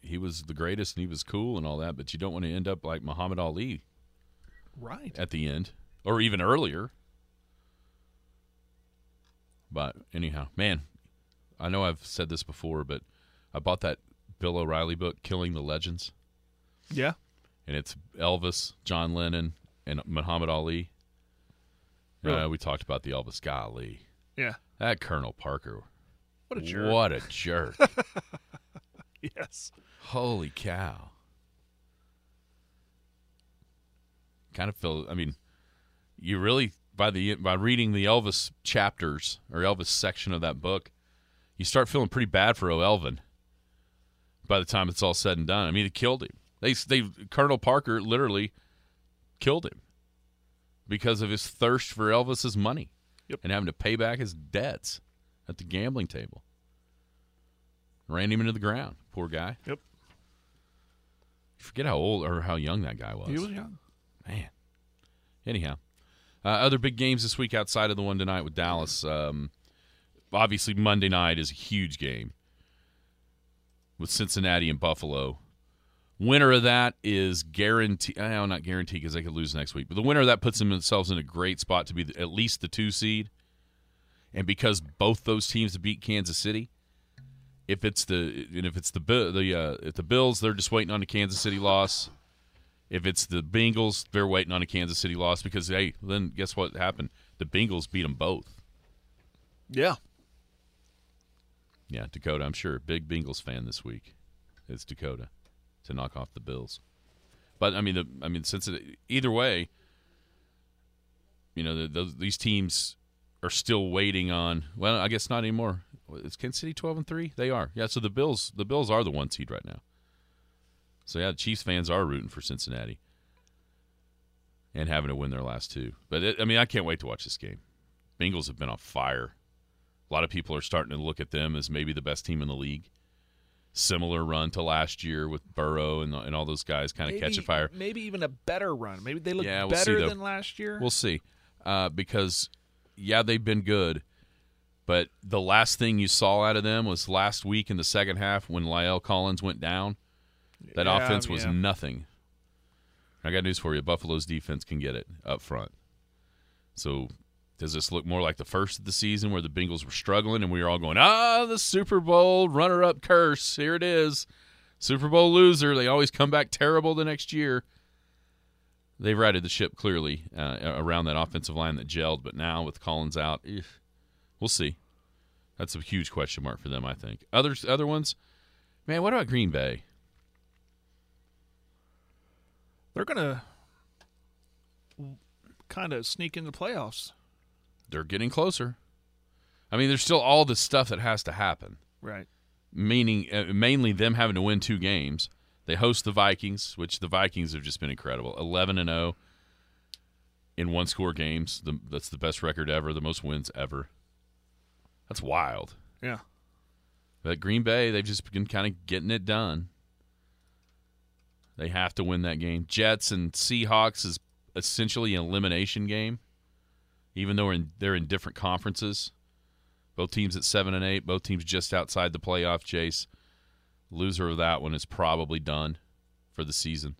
He was the greatest, and he was cool, and all that, but you don't want to end up like Muhammad Ali Right. at the end, or even earlier. But anyhow, man, I know I've said this before, but I bought that Bill O'Reilly book, "Killing the Legends," Yeah. and it's Elvis, John Lennon, and Muhammad Ali. Really? Uh, we talked about the Elvis. Golly, Yeah. that Colonel Parker. What a jerk. What a jerk! Yes. Holy cow! Kind of feel. I mean, you really by the by reading the Elvis chapters or Elvis section of that book, you start feeling pretty bad for O. Elvin. By the time it's all said and done, I mean, it killed him. They they Colonel Parker literally killed him because of his thirst for Elvis's money Yep. and having to pay back his debts at the gambling table. Ran him into the ground. Poor guy. Yep. You forget how old or how young that guy was. He was young. Man. Anyhow, uh, other big games this week outside of the one tonight with Dallas. Um, obviously, Monday night is a huge game with Cincinnati and Buffalo. Winner of that is guaranteed. Oh, not guaranteed because they could lose next week. But the winner of that puts themselves in a great spot to be the, at least the two seed. And because both those teams beat Kansas City, if it's the and if it's the the uh, if the Bills, they're just waiting on a Kansas City loss. If it's the Bengals, they're waiting on a Kansas City loss because hey, then guess what happened? The Bengals beat them both. Yeah. Yeah, Dakota, I'm sure big Bengals fan this week. It's Dakota to knock off the Bills. But I mean, the, I mean, since it, either way, you know, the, those, these teams are still waiting on. Well, I guess not anymore. Is Kansas City 12 and three? They are. Yeah. So the Bills, the Bills are the one seed right now. So yeah, the Chiefs fans are rooting for Cincinnati and having to win their last two. But it, I mean, I can't wait to watch this game. Bengals have been on fire. A lot of people are starting to look at them as maybe the best team in the league. Similar run to last year with Burrow and, and all those guys kind of catching fire. Maybe even a better run. Maybe they look Yeah, we'll better though. than last year. We'll see. Uh, because, yeah, they've been good. But the last thing you saw out of them was last week in the second half when La'el Collins went down. That Yeah, offense was yeah. nothing. I got news for you. Buffalo's defense can get it up front. So does this look more like the first of the season where the Bengals were struggling and we were all going, ah, the Super Bowl runner up curse. Here it is. Super Bowl loser. They always come back terrible the next year. They've righted the ship clearly uh, around that offensive line that gelled, but now with Collins out, eh, we'll see. That's a huge question mark for them, I think. Others, other ones, man. What about Green Bay? They're gonna kind of sneak in the playoffs. They're getting closer. I mean, there's still all this stuff that has to happen. Right. meaning uh, mainly them having to win two games. They host the Vikings, which the Vikings have just been incredible. 11 and 0 in one score games. The, that's the best record ever, the most wins ever. That's wild. Yeah. But Green Bay, they've just been kind of getting it done. They have to win that game. Jets and Seahawks is essentially an elimination game, even though in, they're in different conferences. Both teams at seven and eight. Both teams just outside the playoff chase. Loser of that one is probably done for the season,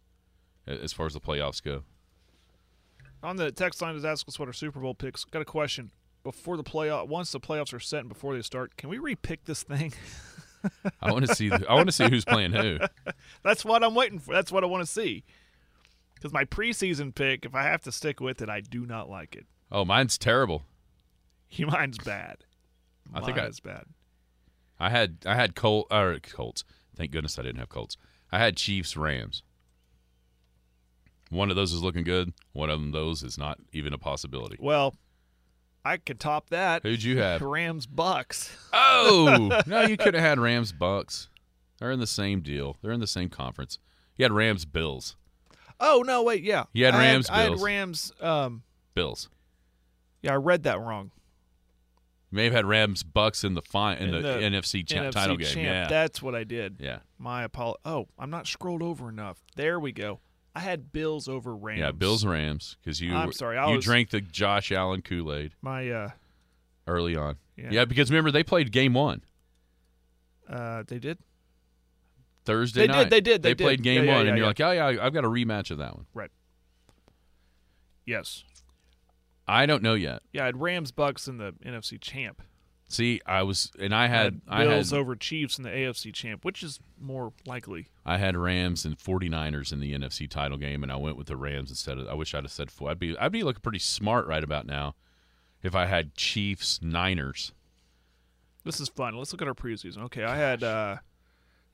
as far as the playoffs go. On the text line is ask us what our Super Bowl picks. Got a question. Before the playoff, once the playoffs are set and before they start, can we repick this thing? I want to see. I want to see who's playing who. That's what I'm waiting for. That's what I want to see. Because my preseason pick, if I have to stick with it, I do not like it. Oh, mine's terrible. Mine's bad. I think I- Mine's bad. I had I had Col or Colts. Thank goodness I didn't have Colts. I had Chiefs Rams. One of those is looking good. One of them those is not even a possibility. Well, I could top that. Who'd you have? Rams Bucks. Oh no, you could have had Rams Bucks. They're in the same deal. They're in the same conference. You had Rams Bills. Oh no, wait, yeah. You had I Rams, I had Bills. Rams. Um, Bills. yeah, I read that wrong. You may have had Rams Bucks in the fi- in, In the, NFC, cha- NFC title game. Yeah. That's what I did. yeah. My apolo. Oh, I'm not scrolled over enough. There we go. I had Bills over Rams. Yeah, Bills Rams because you I'm sorry, I you was- drank the Josh Allen Kool-Aid My uh, early on. Yeah. yeah, because remember they played game 1. uh, they did. Thursday They did, night. they did, they They played did. game Yeah, yeah, one, yeah, and you're like, oh yeah, I've got a rematch of that one. Right. Yes. I don't know yet. Yeah, I had Rams Bucks in the NFC champ. See, I was, and I I had, I Bills had, over Chiefs in the AFC champ, which is more likely. I had Rams and 49ers in the NFC title game, and I went with the Rams instead of. I wish I'd have said four. I'd be, I'd be looking pretty smart right about now, if I had Chiefs Niners. This is fun. Let's look at our preseason. Okay, I had uh,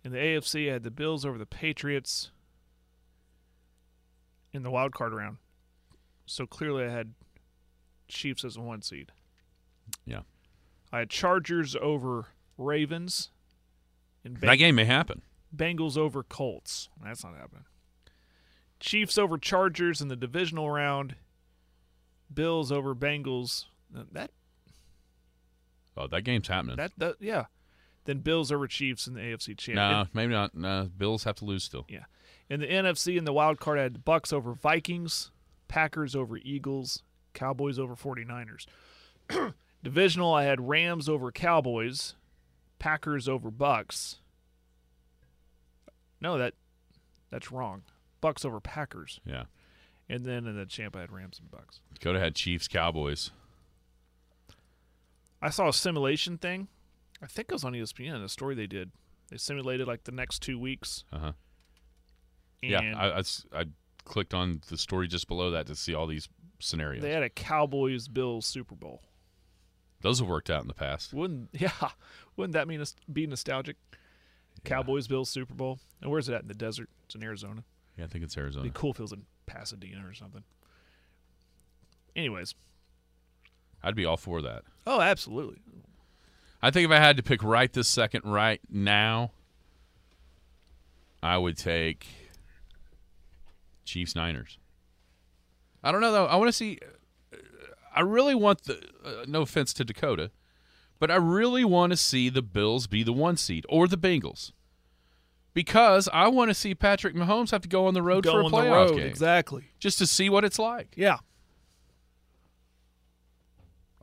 in the AFC, I had the Bills over the Patriots in the wild card round. So clearly, I had Chiefs as a one seed. Yeah, I had Chargers over Ravens. And that game may happen. Bengals over Colts. That's not happening. Chiefs over Chargers in the divisional round. Bills over Bengals. That Oh, that game's happening. that that yeah. Then Bills over Chiefs in the AFC champ. no, maybe not. No, Bills have to lose still. Yeah. In the NFC, in the wild card, I had Bucks over Vikings, Packers over Eagles, Cowboys over 49ers. Divisional, I had Rams over Cowboys, Packers over Bucks. No, that that's wrong. Bucks over Packers. Yeah, And then in the champ, I had Rams and Bucks. Dakota had Chiefs Cowboys. I saw a simulation thing. I think it was on ESPN, a story they did. They simulated like the next two weeks. Uh huh. And Yeah, I clicked on the story just below that to see all these scenarios. they had a Cowboys Bills Super Bowl. Those have worked out in the past. Wouldn't yeah? Wouldn't that mean be nostalgic? Cowboys Bills Super Bowl. And where's it at in the desert? It's in Arizona. Yeah, I think it's It'd Arizona. be cool if it was in Pasadena or something. Anyways, I'd be all for that. oh, absolutely. I think if I had to pick right this second, right now, I would take Chiefs Niners. I don't know though. I want to see. I really want the. Uh, no offense to Dakota, but I really want to see the Bills be the one seed or the Bengals, because I want to see Patrick Mahomes have to go on the road Go for a playoff game, exactly. just to see what it's like. Yeah,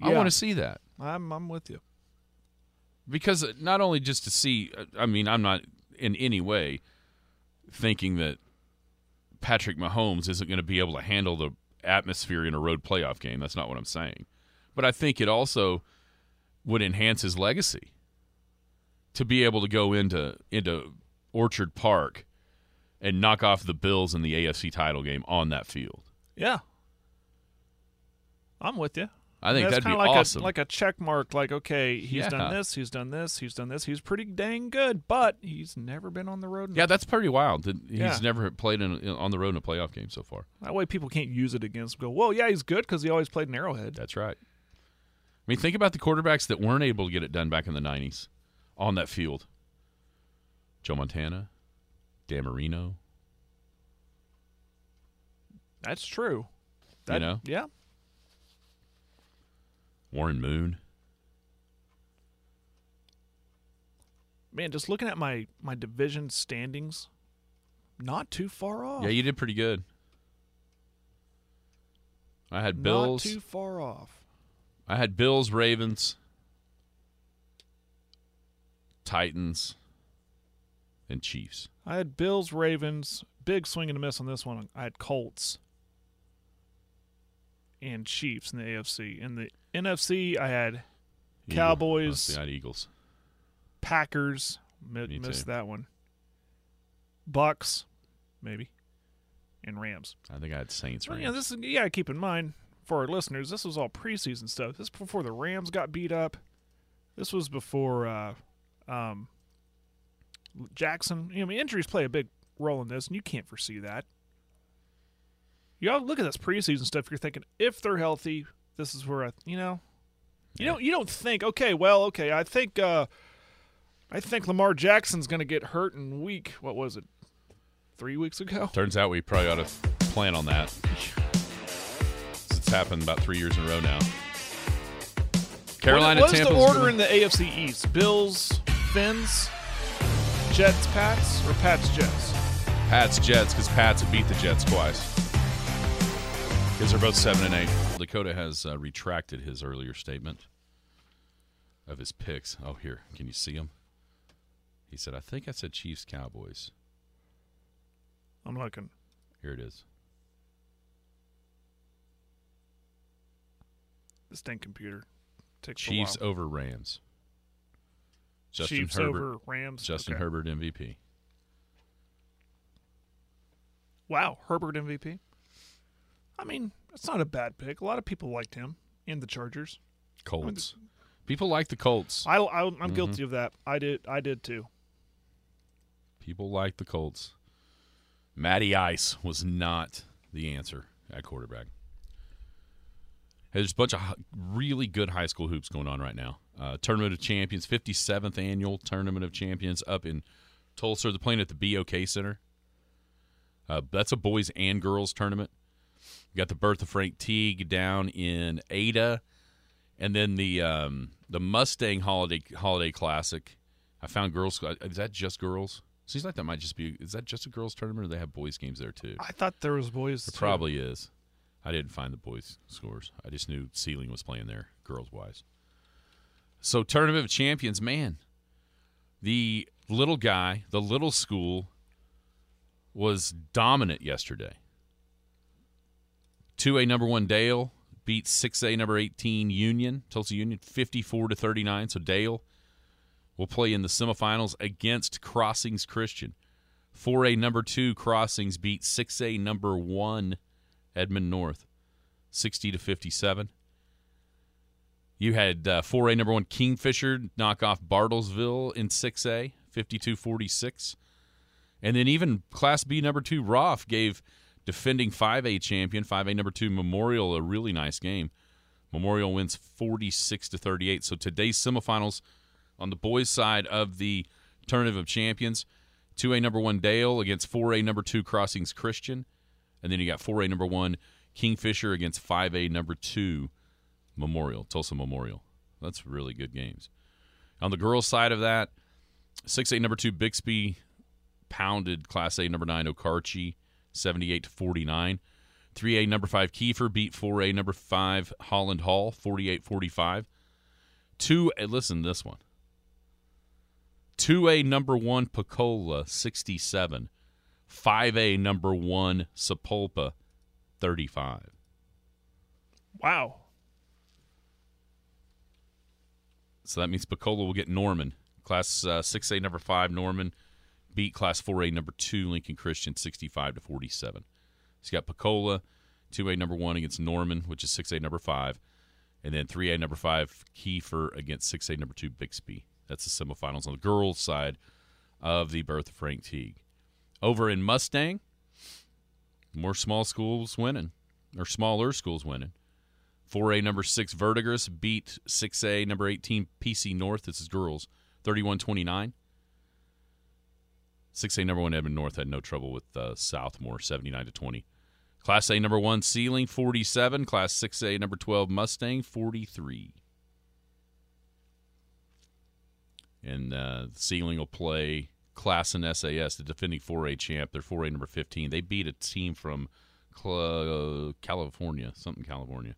I Yeah. want to see that. I'm I'm with you. because not only just to see i mean i'm not in any way thinking that patrick mahomes isn't going to be able to handle the atmosphere in a road playoff game. That's not what i'm saying. But i think it also would enhance his legacy to be able to go into into orchard park and knock off the bills in the afc title game on that field. Yeah, I'm with you. I think That's that'd be like awesome A, like a check mark. Like, okay, he's Yeah. done this, he's done this, he's done this. He's pretty dang good, but he's never been on the road. yeah that's pretty wild he's Yeah. never played in, on the road in a playoff game so far That way, people can't use it against him. Go, well, yeah, he's good because he always played in Arrowhead. That's right. I mean, think about the quarterbacks that weren't able to get it done back in the '90s on that field. Joe Montana, Dan Marino. That's true. That, know? Yeah. Warren Moon. Man, just looking at my my division standings, not too far off. Yeah, you did pretty good. I had Bills. Not too far off. I had Bills, Ravens, Titans, and Chiefs. I had Bills, Ravens, big swing and a miss on this one. I had Colts and Chiefs in the AFC. In the NFC, I had Eagle- Cowboys. I had Eagles. Packers. Mi- missed that one. Bucks, maybe, and Rams. I think I had Saints. Well, Rams. know, this is yeah. Keep in mind for our listeners, this was all preseason stuff. This is before the Rams got beat up. This was before uh, um, Jackson. You know, I mean, injuries play a big role in this, and you can't foresee that. You all look at this preseason stuff. You're thinking if they're healthy, this is where I, you know, you don't you don't think okay, well, okay, I think uh, I think Lamar Jackson's going to get hurt in week. What was it? Three weeks ago. Turns out we probably ought to plan on that. It's happened about three years in a row now. Carolina, What, what's Tampa. the order in the AFC East? Bills, Fins, Jets, Pats, or Pats, Jets? Pats, Jets, because Pats have beat the Jets twice. Because they're both seven and eight. Dakota has uh, retracted his earlier statement of his picks. Oh, here, can you see him? He said, "I think I said Chiefs, Cowboys." I'm looking. Here it is. This dang computer takes Chiefs over Rams. Justin Chiefs Herbert. over Rams. Justin Okay. Herbert MVP. Wow, Herbert MVP. I mean, it's not a bad pick. A lot of people liked him in the Chargers. Colts. People like the Colts. I, I I'm Mm-hmm. guilty of that. I did I did too. People like the Colts. Matty Ice was not the answer at quarterback. There's a bunch of really good high school hoops going on right now. Uh, Tournament of Champions, 57th annual Tournament of Champions up in Tulsa. They're playing at the BOK Center. Uh, that's a boys and girls tournament. You got the birth of Frank Teague down in Ada, and then the um, the Mustang Holiday Holiday Classic. I found girls. uh, Is that just girls? Seems like that might just be. Is that just a girls tournament, or they have boys games there too? I thought there was boys. It too. probably is. I didn't find the boys' scores. I just knew Seiling was playing there, girls wise. So tournament of champions, man. The little guy, the little school, was dominant yesterday. Two A number one Dale beat six A number eighteen Union, Tulsa Union, fifty four to thirty nine. So Dale will play in the semifinals against Crossings Christian. 4A number two Crossings beat 6A number one Edmond North, 60 to 57. You had uh, 4A number one Kingfisher knock off Bartlesville in 6A, 52 46. And then even Class B number two Roff gave defending 5A champion, 5A number two Memorial, a really nice game. Memorial wins 46 to 38. So today's semifinals on the boys' side of the Tournament of Champions. 2A number one Dale against 4A number two Crossings Christian. And then you got 4A number one Kingfisher against 5A number two Memorial, Tulsa Memorial. That's really good games. On the girls' side of that, 6A number two Bixby pounded Class A number nine Okarche 78 to 49. 3A number five Kiefer beat 4A number five Holland Hall 48 45. Two, eh, listen to this one. 2A number 1 Pocola 67. 5A number 1 Sapulpa 35. Wow. So that means Pocola will get Norman. Class uh, 6A number 5 Norman beat Class 4A number 2 Lincoln Christian 65 to 47. He's got Pocola 2A number 1 against Norman, which is 6A number 5, and then 3A number 5 Kiefer against 6A number 2 Bixby. That's the semifinals on the girls' side of the birth of Frank Teague. Over in Mustang, more small schools winning, or smaller schools winning. 4A number 6 Verdigris beat 6A number 18 PC North. This is girls, 31 29. 6A number one Edmond North had no trouble with uh, Southmoore, 79 to 20. Class A number one Seiling 47. Class 6A number 12 Mustang, 43. And uh, Seiling will play Class and SAS, the defending 4A champ. They're 4A number 15. They beat a team from Cl- California, something California.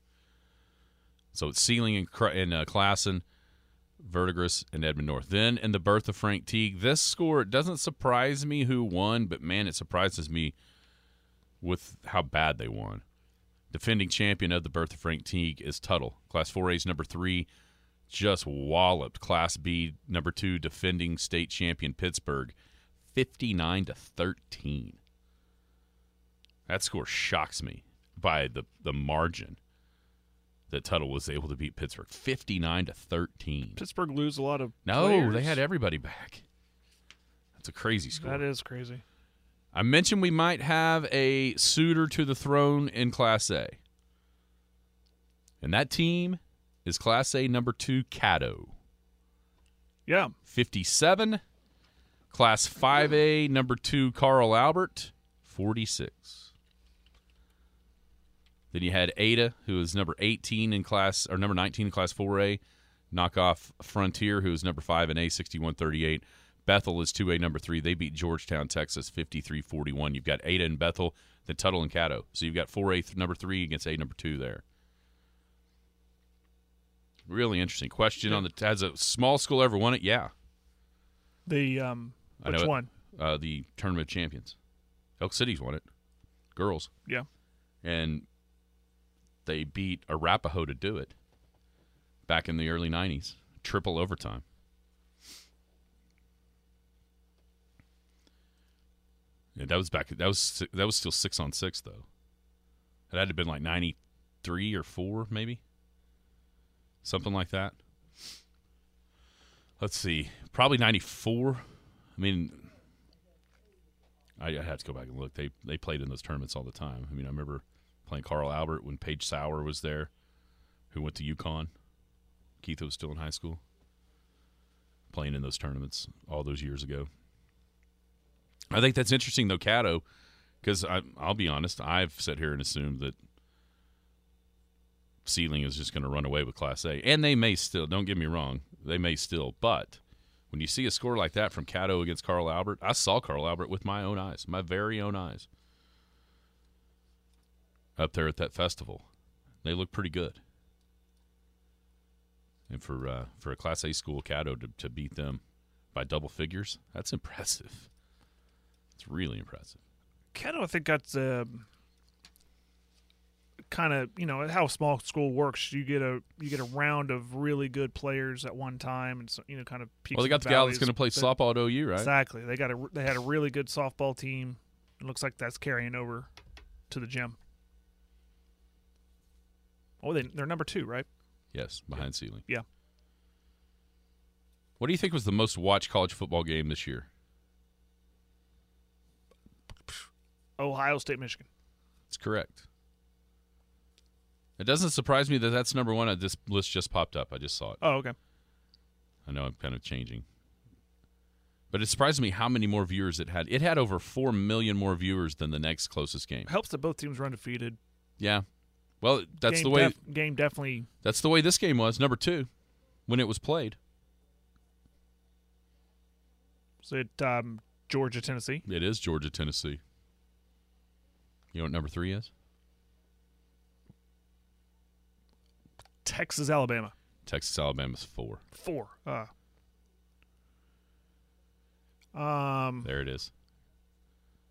So it's Seiling and, and uh, Verdigris, and Edmond North. Then in the birth of Frank Teague, this score it doesn't surprise me who won, but man, it surprises me with how bad they won. Defending champion of the birth of Frank Teague is Tuttle. Class 4A's number three just walloped Class B number two defending state champion Pittsburgh 59 to 13. That score shocks me by the, the margin that Tuttle was able to beat Pittsburgh 59 to 13. Pittsburgh lose a lot of. No, players. they had everybody back. That's a crazy score. That is crazy. I mentioned we might have a suitor to the throne in Class A. And that team is Class A number two, Caddo. Yeah. 57. Class 5A number two, Carl Albert, 46. Then you had Ada, who is number 18 in class, or number 19 in class 4A. Knock off Frontier, who is number 5 in A, 6138. Bethel is 2A number 3. They beat Georgetown, Texas, 53 41. You've got Ada and Bethel, then Tuttle and Caddo. So you've got 4A th- number 3 against A number 2 there. Really interesting question on the has a small school ever won it? Yeah. The um, which know it. one? Uh, the tournament of champions. Elk City's won it. Girls. Yeah. And they beat Arapaho to do it back in the early 90s. Triple overtime. Yeah, that was back. That was that was still six on six though. It had to have been like ninety three or four, maybe something like that. Let's see, probably ninety four. I mean, I, I have to go back and look. They they played in those tournaments all the time. I mean, I remember playing Carl Albert when Paige Sauer was there, who went to UConn. Keith was still in high school, playing in those tournaments all those years ago. I think that's interesting though, Caddo, because I'll be honest, I've sat here and assumed that Seiling is just going to run away with Class A, and they may still. Don't get me wrong, they may still, but when you see a score like that from Caddo against Carl Albert, I saw Carl Albert with my own eyes, my very own eyes, up there at that festival. They look pretty good, and for uh, for a Class A school, Caddo to, to beat them by double figures, that's impressive. It's really impressive. Caddo, I think that's um, kind of you know how small school works. You get a you get a round of really good players at one time, and so, you know kind of peaks Well, they got the gal that's going to play softball at OU, right? Exactly. They got a they had a really good softball team. It looks like that's carrying over to the gym. Oh, they they're number two, right? Yes, behind Seiling. Yeah. What do you think was the most watched college football game this year? Ohio State, Michigan. That's correct. It doesn't surprise me that that's number one. This list just popped up. I just saw it. Oh, okay. I know I'm kind of changing. But it surprised me how many more viewers it had. It had over 4 million more viewers than the next closest game. Helps that both teams were undefeated. Yeah. Well, that's game the way def- game definitely. that's the way this game was, number 2 when it was played. Is it um, Georgia, Tennessee? It is Georgia Tennessee. You know what number 3 is? Texas, Alabama. Texas Alabama's 4. Four. Uh. Um. There it is.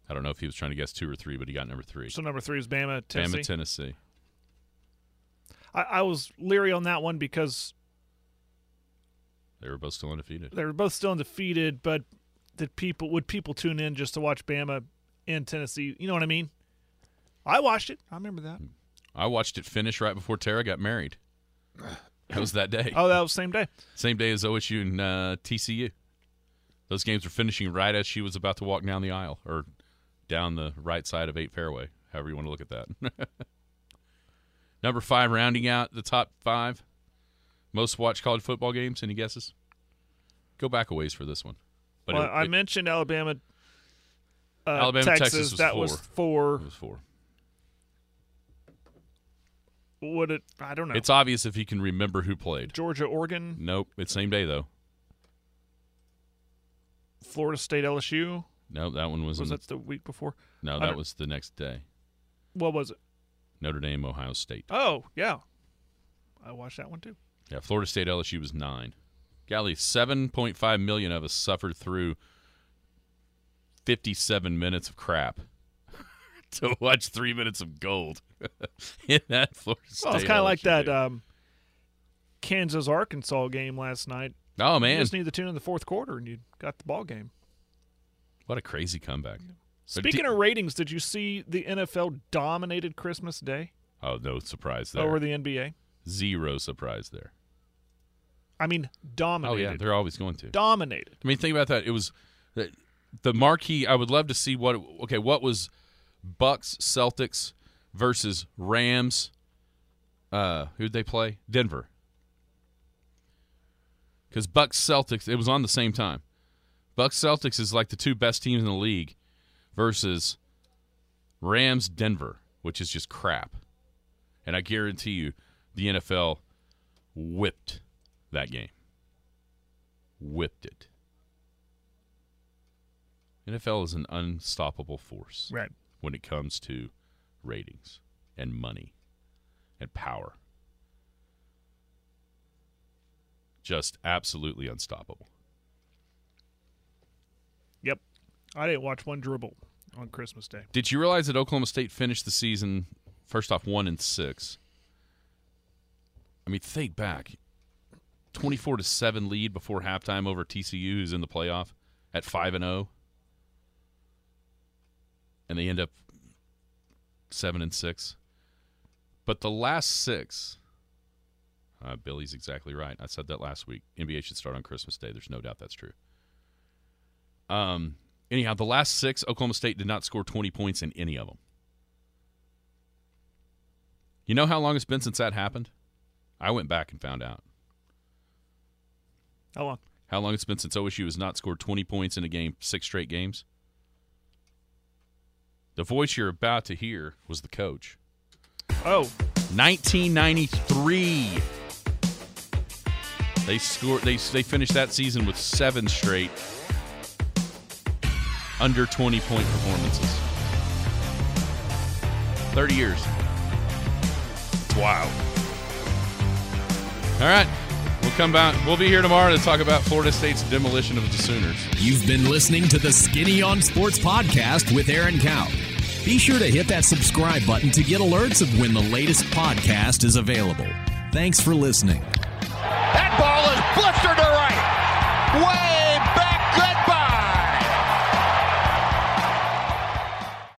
I don't know if he was trying to guess 2 or 3, but he got number 3. So number three is Bama, Tennessee. Bama Tennessee. I, I was leery on that one because They were both still undefeated. they were both still undefeated, but did people would people tune in just to watch Bama and Tennessee? You know what I mean? I watched it. I remember that. I watched it finish right before Tara got married. That was that day. Oh, that was the same day. Same day as OSU and uh, TCU. Those games were finishing right as she was about to walk down the aisle or down the right side of eight fairway, however you want to look at that. Number five, rounding out the top five most watched college football games. Any guesses? Go back a ways for this one. But well, it- I it- mentioned Alabama, uh, Alabama, Texas, Texas was that four. was four. It was four. Would it? I don't know. It's obvious if he can remember who played. Georgia, Oregon, Nope. It's same day though. Florida State, LSU. No, that one was. Was in, that the week before? no, that was the next day. What was it? Notre Dame, Ohio State. Oh, yeah. I watched that one too. Yeah, Florida State, LSU was nine. Golly, seven point five million of us suffered through fifty-seven minutes of crap to watch three minutes of gold in that Florida State. Well, it's kind of like that um, Kansas Arkansas game last night. oh You man, just need the tune in the fourth quarter, and you got the ball game. what a crazy comeback! But Speaking di- of ratings, did you see the NFL dominated Christmas Day oh no surprise there. over the NBA? Zero surprise there. I mean, dominated. Oh yeah, they're always going to. dominated. I mean, think about that. It was the, the marquee. I would love to see what. Okay, what was Bucks Celtics versus Rams? Uh, who'd they play? Denver. Because Bucks Celtics, it was on the same time. Bucks Celtics is like the two best teams in the league versus Rams Denver, which is just crap. And I guarantee you, the NFL whipped that game whipped it. NFL is an unstoppable force Right. when it comes to ratings and money and power. Just absolutely unstoppable. Yep. I didn't watch one dribble on Christmas Day. Did you realize that Oklahoma State finished the season first off one and six? I mean, think back, twenty-four to seven lead before halftime over TCU, who's in the playoff at five and zero, and they end up seven and six. But the last six, uh, Billy's exactly right. I said that last week. NBA should start on Christmas Day. There's no doubt that's true. Um. Anyhow, the last six, Oklahoma State did not score 20 points in any of them. You know how long it's been since that happened? I went back and found out. How long? How long it's been since OSU has not scored 20 points in a game, six straight games? The voice you're about to hear was the coach. Oh, 1993. They scored. They they finished that season with seven straight under 20 point performances. 30 years. It's wild. All right. We'll come back. We'll be here tomorrow to talk about Florida State's demolition of the Sooners. You've been listening to the Skinny on Sports podcast with Aaron Cow. Be sure to hit that subscribe button to get alerts of when the latest podcast is available. Thanks for listening. That